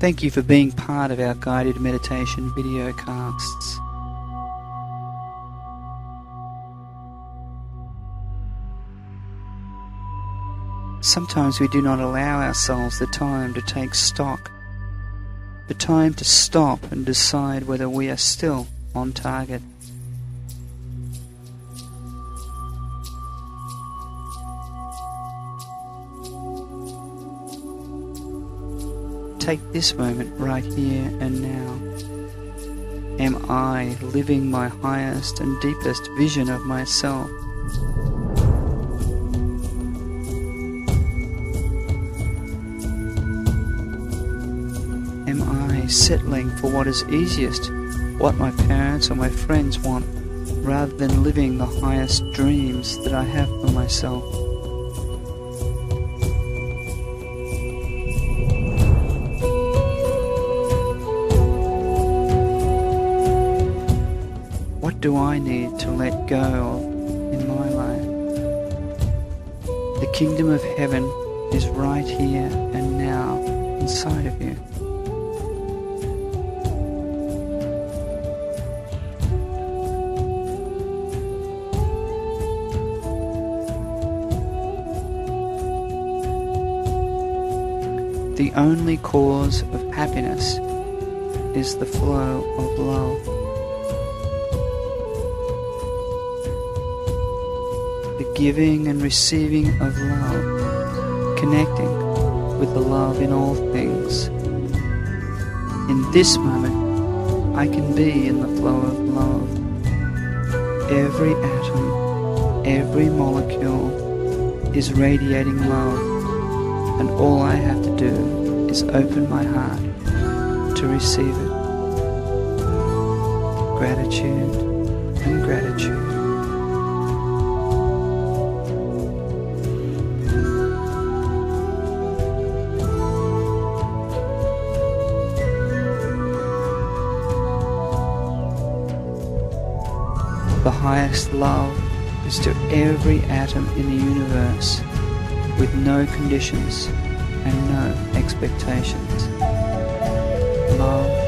Thank you for being part of our guided meditation video casts. Sometimes we do not allow ourselves the time to take stock, the time to stop and decide whether we are still on target. Take this moment right here and now. Am I living my highest and deepest vision of myself? Am I settling for what is easiest, what my parents or my friends want, rather than living the highest dreams that I have for myself? Do I need to let go of in my life? The kingdom of heaven is right here and now inside of you. The only cause of happiness is the flow of love. Giving and receiving of love, connecting with the love in all things. In this moment, I can be in the flow of love. Every atom, every molecule is radiating love and all I have to do is open my heart to receive it. Gratitude and gratitude. The highest love is to every atom in the universe with no conditions and no expectations. Love